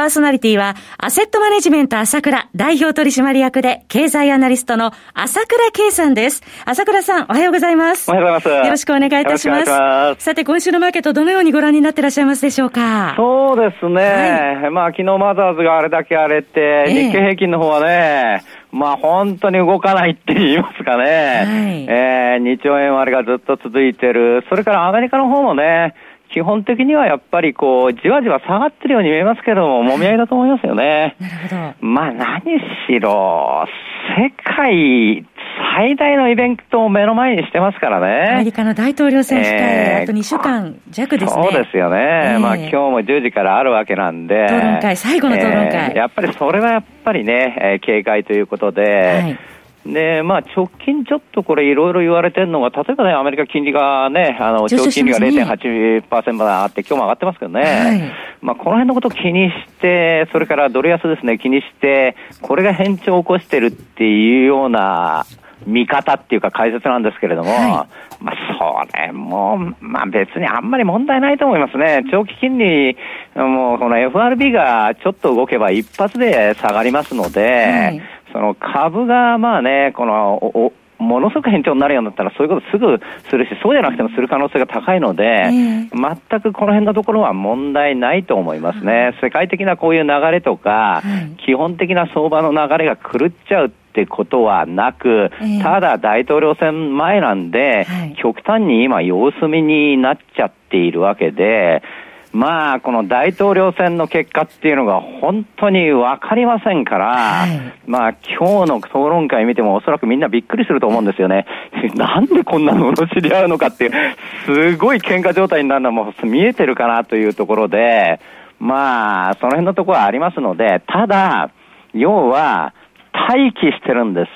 パーソナリティは、アセットマネジメント朝倉代表取締役で、経済アナリストの朝倉慶さんです。朝倉さん、おはようございます。おはようございます。よろしくお願いいたします。ますさて、今週のマーケット、どのようにご覧になってらっしゃいますでしょうか？そうですね。はい、まあ、昨日マザーズがあれだけ荒れて、えー、日経平均の方はね、まあ本当に動かないって言いますかね。はい、えー、2兆円割がずっと続いてる。それからアメリカの方もね、基本的にはやっぱりこう、じわじわ下がってるように見えますけども、もみ合いだと思いますよね。なるほど。まあ何しろ、世界最大のイベントを目の前にしてますからね。アメリカの大統領選控え、えー、あと2週間弱ですね。そうですよね。えー、まあ今日も10時からあるわけなんで。討論会、最後の討論会。えー、やっぱりそれはやっぱりね、えー、警戒ということで、はいで、まあ、直近ちょっとこれいろいろ言われてるのが、例えばね、アメリカ金利がね、あの、長期金利が0.8%まで上がって、今日も上がってますけどね。はい、まあ、この辺のことを気にして、それからドル安ですね、気にして、これが変調を起こしてるっていうような、見方っていうか解説なんですけれども、はい、まあ、それも、まあ別にあんまり問題ないと思いますね。長期金利、もうこの FRB がちょっと動けば一発で下がりますので、はいその株がまあね、このおものすごく変調になるようになったら、そういうことすぐするし、そうじゃなくてもする可能性が高いので、えー、全くこの辺のところは問題ないと思いますね。世界的なこういう流れとか、はい、基本的な相場の流れが狂っちゃうってことはなく、えー、ただ大統領選前なんで、はい、極端に今様子見になっちゃっているわけで、まあ、この大統領選の結果っていうのが本当にわかりませんから、はい、まあ、今日の討論会見てもおそらくみんなびっくりすると思うんですよね。なんでこんなの知り合うのかっていう、すごい喧嘩状態になるのはもう見えてるかなというところで、まあ、その辺のところはありますので、ただ、要は、待機してるんです。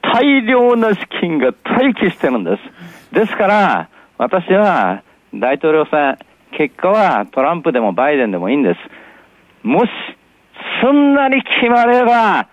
大量な資金が待機してるんです。ですから、私は大統領選、結果はトランプでもバイデンでもいいんです。もし、すんなり決まれば、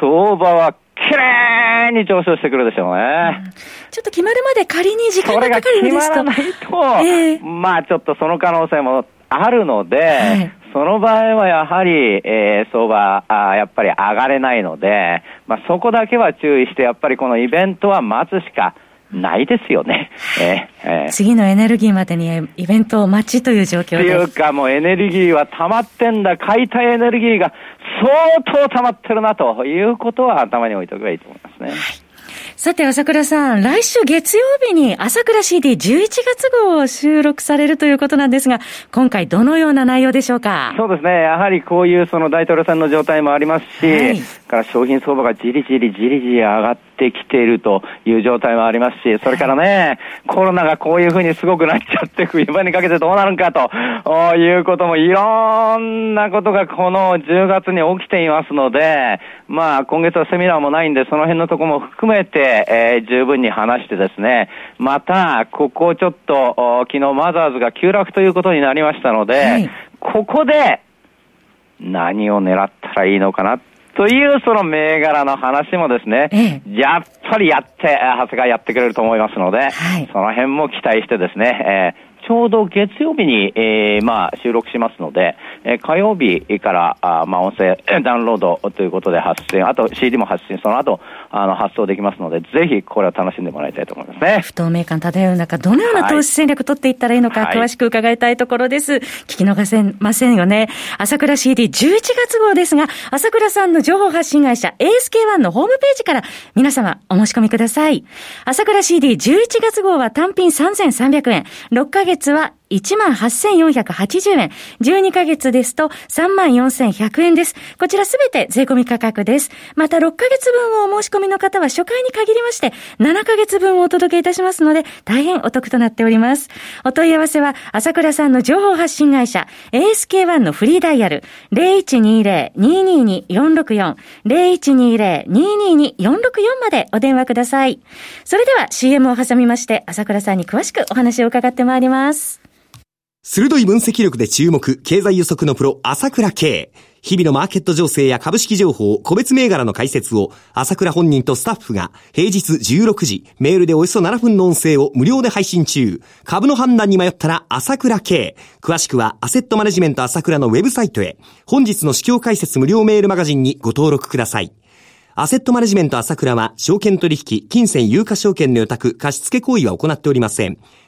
相場はきれいに上昇してくるでしょうね。ちょっと決まるまで仮に時間がかかるんですと。それが決まらないと、えー、まあちょっとその可能性もあるので、はい、その場合はやはり、えー、相場あ、やっぱり上がれないので、まあそこだけは注意して、やっぱりこのイベントは待つしかないですよね。えー、えー、次のエネルギーまでにイベントを待ちという状況です。というかもうエネルギーは溜まってんだ、買いたいエネルギーが相当溜まってるなということは頭に置いておけばいいと思いますね。はいさて、朝倉さん、来週月曜日に朝倉 CD11 月号を収録されるということなんですが、今回どのような内容でしょうか？そうですね。やはりこういうその大統領選の状態もありますし、はい、から商品相場がじりじりじりじり上がってきているという状態もありますし、それからね、コロナがこういうふうにすごくなっちゃって冬場にかけてどうなるかということもいろんなことがこの10月に起きていますので、まあ今月はセミナーもないんで、その辺のところも含めて、えー、十分に話してですね、また、ここをちょっと、昨日マザーズが急落ということになりましたので、はい、ここで、何を狙ったらいいのかなというその銘柄の話もですね、ええ、やっぱりやって、長谷川やってくれると思いますので、はい、その辺も期待してですね、えーちょうど月曜日に、えー、まあ、収録しますので、えー、火曜日から、あまあ、音声 ダウンロードということで発信、あと CD も発信、その後、あの、発送できますので、ぜひこれを楽しんでもらいたいと思いますね。不透明感漂う中、どのような投資戦略を取っていったらいいのか、はい、詳しく伺いたいところです。聞き逃せませんよね。朝倉 CD11 月号ですが、朝倉さんの情報発信会社 ASK1 のホームページから皆様お申し込みください。朝倉 CD11 月号は単品3300円、6ヶ月は18,480円。12ヶ月ですと34,100円です。こちらすべて税込み価格です。また6ヶ月分をお申し込みの方は初回に限りまして7ヶ月分をお届けいたしますので大変お得となっております。お問い合わせは朝倉さんの情報発信会社 ASK1 のフリーダイヤル0120-222-464 0120-222-464までお電話ください。それでは CM を挟みまして朝倉さんに詳しくお話を伺ってまいります。鋭い分析力で注目、経済予測のプロ、朝倉慶。日々のマーケット情勢や株式情報、個別銘柄の解説を、朝倉本人とスタッフが、平日16時、メールでおよそ7分の音声を無料で配信中。株の判断に迷ったら、朝倉慶。詳しくは、アセットマネジメント朝倉のウェブサイトへ。本日の市況解説無料メールマガジンにご登録ください。アセットマネジメント朝倉は、証券取引、金銭有価証券の予託、貸付行為は行っておりません。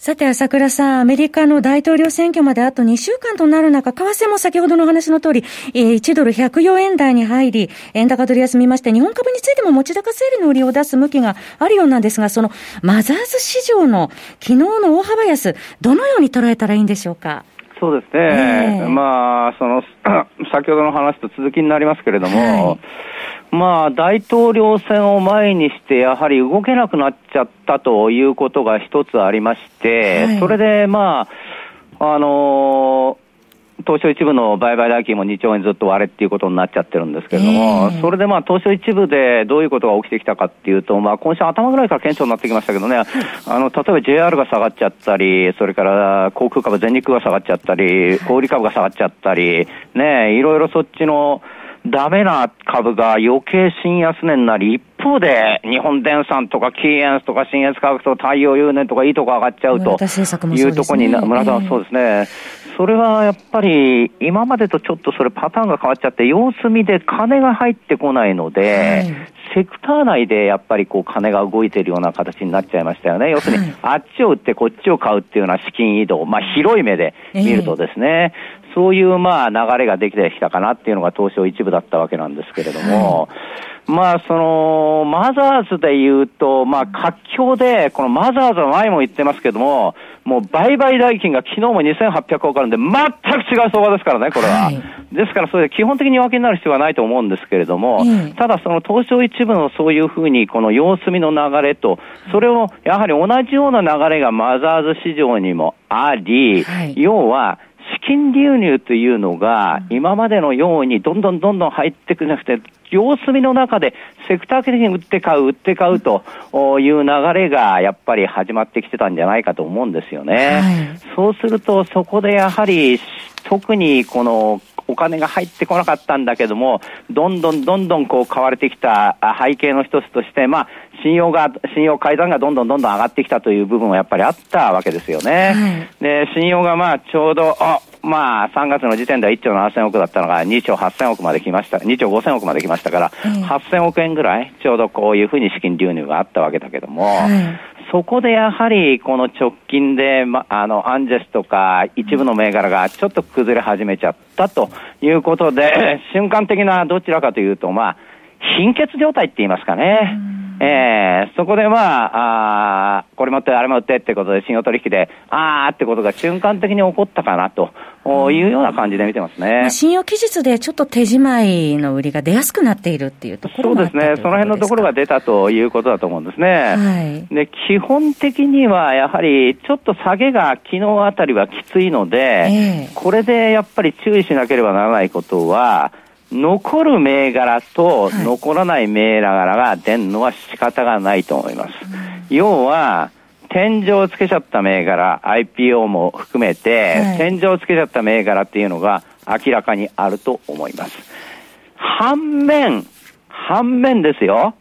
さて、朝倉さん、アメリカの大統領選挙まであと2週間となる中、為替も先ほどの話の通り、えー、1ドル104円台に入り、円高ドル安みまして、日本株についても持ち高セールの売りを出す向きがあるようなんですが、そのマザーズ市場の昨日の大幅安、どのように捉えたらいいんでしょうか？そうですね、えー、まあ、その 先ほどの話と続きになりますけれども、はいまあ、大統領選を前にして、やはり動けなくなっちゃったということが一つありまして、はい、それで、まあ、あのー東証一部の売買代金も2兆円ずっと割れっていうことになっちゃってるんですけれども、えー、それでまあ東証一部でどういうことが起きてきたかっていうと、まあ今週頭ぐらいから顕著になってきましたけどね、あの、例えば JR が下がっちゃったり、それから航空株、全日空が下がっちゃったり、小売株が下がっちゃったり、ね、いろいろそっちの、ダメな株が余計新安値になり、一方で日本電産とかキーエンスとか新越科学とか太陽誘燃とかいいとこ上がっちゃうというところに、村田はそうですね。それはやっぱり今までとちょっとそれパターンが変わっちゃって様子見で金が入ってこないので、セクター内でやっぱりこう金が動いているような形になっちゃいましたよね。要するに、あっちを売ってこっちを買うっていうような資金移動、まあ広い目で見るとですね、そういうまあ流れができてきたかなっていうのが東証一部だったわけなんですけれども、まあその、マザーズで言うと、まあ活況で、このマザーズは前も言ってますけども、もう売買代金が昨日も2800億あるんで、全く違う相場ですからね、これは。はい、ですから、それで基本的に分けになる必要はないと思うんですけれども、ただその東証一部のそういうふうに、この様子見の流れと、それをやはり同じような流れがマザーズ市場にもあり、はい、要は、資金流入というのが、今までのようにどんどんどんどん入ってくなくて、様子見の中でセクター的に売って買う、売って買うという流れがやっぱり始まってきてたんじゃないかと思うんですよね。はい、そうすると、そこでやはり特にこのお金が入ってこなかったんだけども、どんどんどんどんこう買われてきた背景の一つとして、まあ、信用が、信用改ざんがどんどんどんどん上がってきたという部分はやっぱりあったわけですよね。はい、で、信用がまあ、ちょうど、あ、まあ、3月の時点では1兆7000億だったのが2兆8000億まで来ました、2兆5000億まで来ましたから、8000億円ぐらい、ちょうどこういうふうに資金流入があったわけだけども、はいそこでやはりこの直近で、ま、あの、アンジェスとか一部の銘柄がちょっと崩れ始めちゃったということで、瞬間的などちらかというと、まあ、貧血状態って言いますかね。えー、そこでまあ、あこれ持ってあれ持ってってことで信用取引で、あーってことが瞬間的に起こったかなというような感じで見てますね。信用期日でちょっと手仕舞いの売りが出やすくなっているっていうところそうですね。その辺のところが出たということだと思うんですね。はい、で、基本的にはやはりちょっと下げが昨日あたりはきついので、えー、これでやっぱり注意しなければならないことは、残る銘柄と残らない銘柄が出るのは仕方がないと思います。要は、天井をつけちゃった銘柄、IPO も含めて、はい、天井をつけちゃった銘柄っていうのが明らかにあると思います。反面、反面ですよ。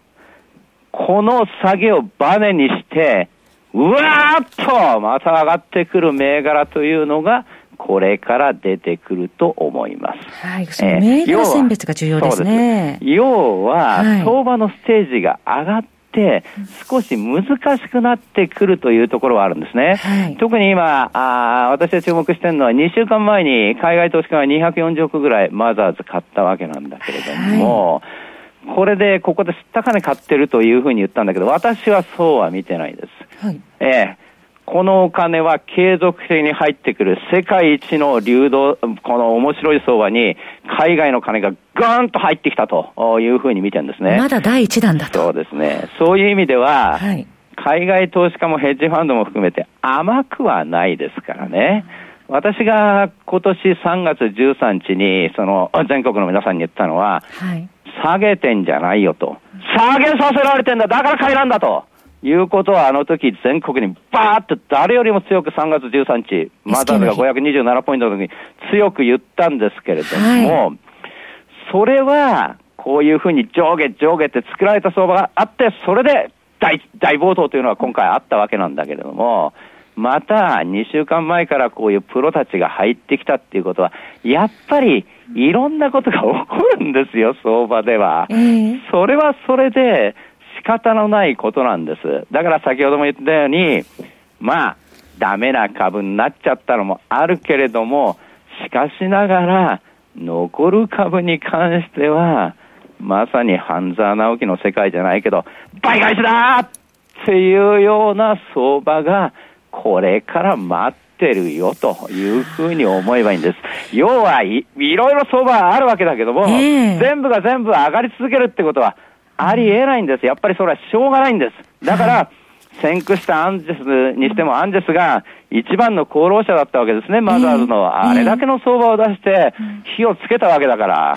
この下げをバネにして、うわーっとまた上がってくる銘柄というのが、これから出てくると思います。はい、その銘柄選別が重要ですね。要は、はい、相場のステージが上がっって少し難しくなってくるというところはあるんですね。はい、特に今あ、私が注目してるのは2週間前に海外投資家が240億ぐらいマザーズ買ったわけなんだけれども、はい、これでここで吸った金買ってるというふうに言ったんだけど、私はそうは見てないです。はい、ええこのお金は継続的に入ってくる世界一の流動、この面白い相場に海外の金がガーンと入ってきたというふうに見てるんですね。まだ第一弾だと。そうですね。そういう意味では、はい、海外投資家もヘッジファンドも含めて甘くはないですからね。私が今年3月13日に、その全国の皆さんに言ったのは、はい、下げてんじゃないよと。下げさせられてんだ、だから買いなんだと。いうことは、あの時全国にバーッと誰よりも強く3月13日、マザー。ズが527ポイントの時に強く言ったんですけれども、はい、それは、こういうふうに上下上下って作られた相場があって、それで大大暴騰というのは今回あったわけなんだけれども、また2週間前からこういうプロたちが入ってきたっていうことは、やっぱりいろんなことが起こるんですよ、相場では。それはそれで、仕方のないことなんです。だから先ほども言ったように、まあ、ダメな株になっちゃったのもあるけれども、しかしながら、残る株に関しては、まさに半沢直樹の世界じゃないけど、倍返しだっていうような相場が、これから待ってるよというふうに思えばいいんです。要はいいろいろ相場あるわけだけども、えー、全部が全部上がり続けるってことは、ありえないんです。やっぱりそれはしょうがないんです。だから、先駆したアンジェスにしてもアンジェスが一番の功労者だったわけですね、マザーズの。あれだけの相場を出して火をつけたわけだから。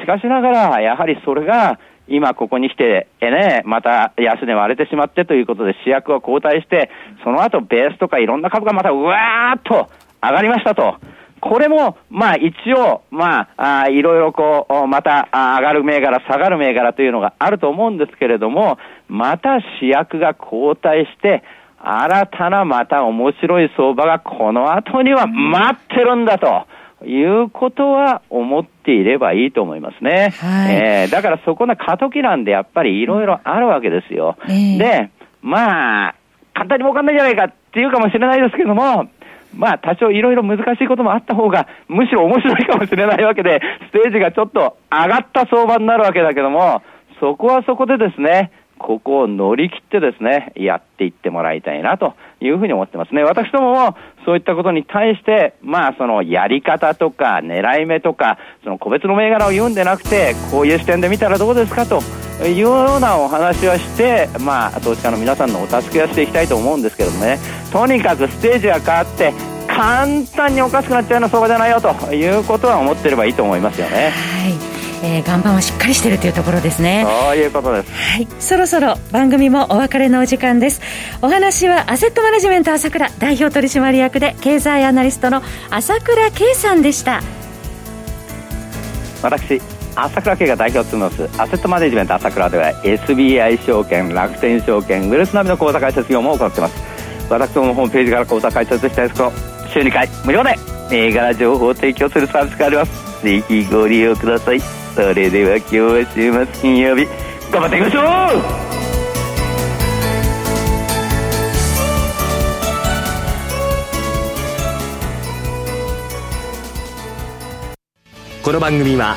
しかしながら、やはりそれが今ここに来て、えね、また安値割れてしまってということで主役は交代して、その後ベースとかいろんな株がまたうわーっと上がりましたと。これも、まあ一応、まあ、あいろいろこう、また上がる銘柄、下がる銘柄というのがあると思うんですけれども、また主役が交代して、新たなまた面白い相場がこの後には待ってるんだと。いうことは思っていればいいと思いますね。はい、えー、だからそこの過渡期なんでやっぱりいろいろあるわけですよ。えー、で、まあ、簡単に儲かんないじゃないかっていうかもしれないですけども、まあ多少いろいろ難しいこともあった方が、むしろ面白いかもしれないわけで、ステージがちょっと上がった相場になるわけだけども、そこはそこでですね、ここを乗り切ってですね、やっていってもらいたいなというふうに思ってますね。私どももそういったことに対して、まあそのやり方とか狙い目とか、その個別の銘柄を言うんでなくて、こういう視点で見たらどうですかというようなお話はして、まあ投資家の皆さんのお助けはしていきたいと思うんですけどもね、とにかくステージが変わって、簡単におかしくなっちゃうような相場じゃないよということは思ってればいいと思いますよね。はい。えー、岩盤はしっかりしているというところですね。そういうことです、はい、そろそろ番組もお別れのお時間です。お話はアセットマネジメント朝倉代表取締役で経済アナリストの朝倉圭さんでした。私朝倉慶が代表を務めます。アセットマネジメント朝倉では SBI 証券楽天証券ウェルスナビの口座開設業務を行っています。私どものホームページから口座開設したいですと週2回無料で銘柄情報を提供するサービスがあります。ぜひご利用ください。それでは今日は週末金曜日頑張っていきましょう!この番組は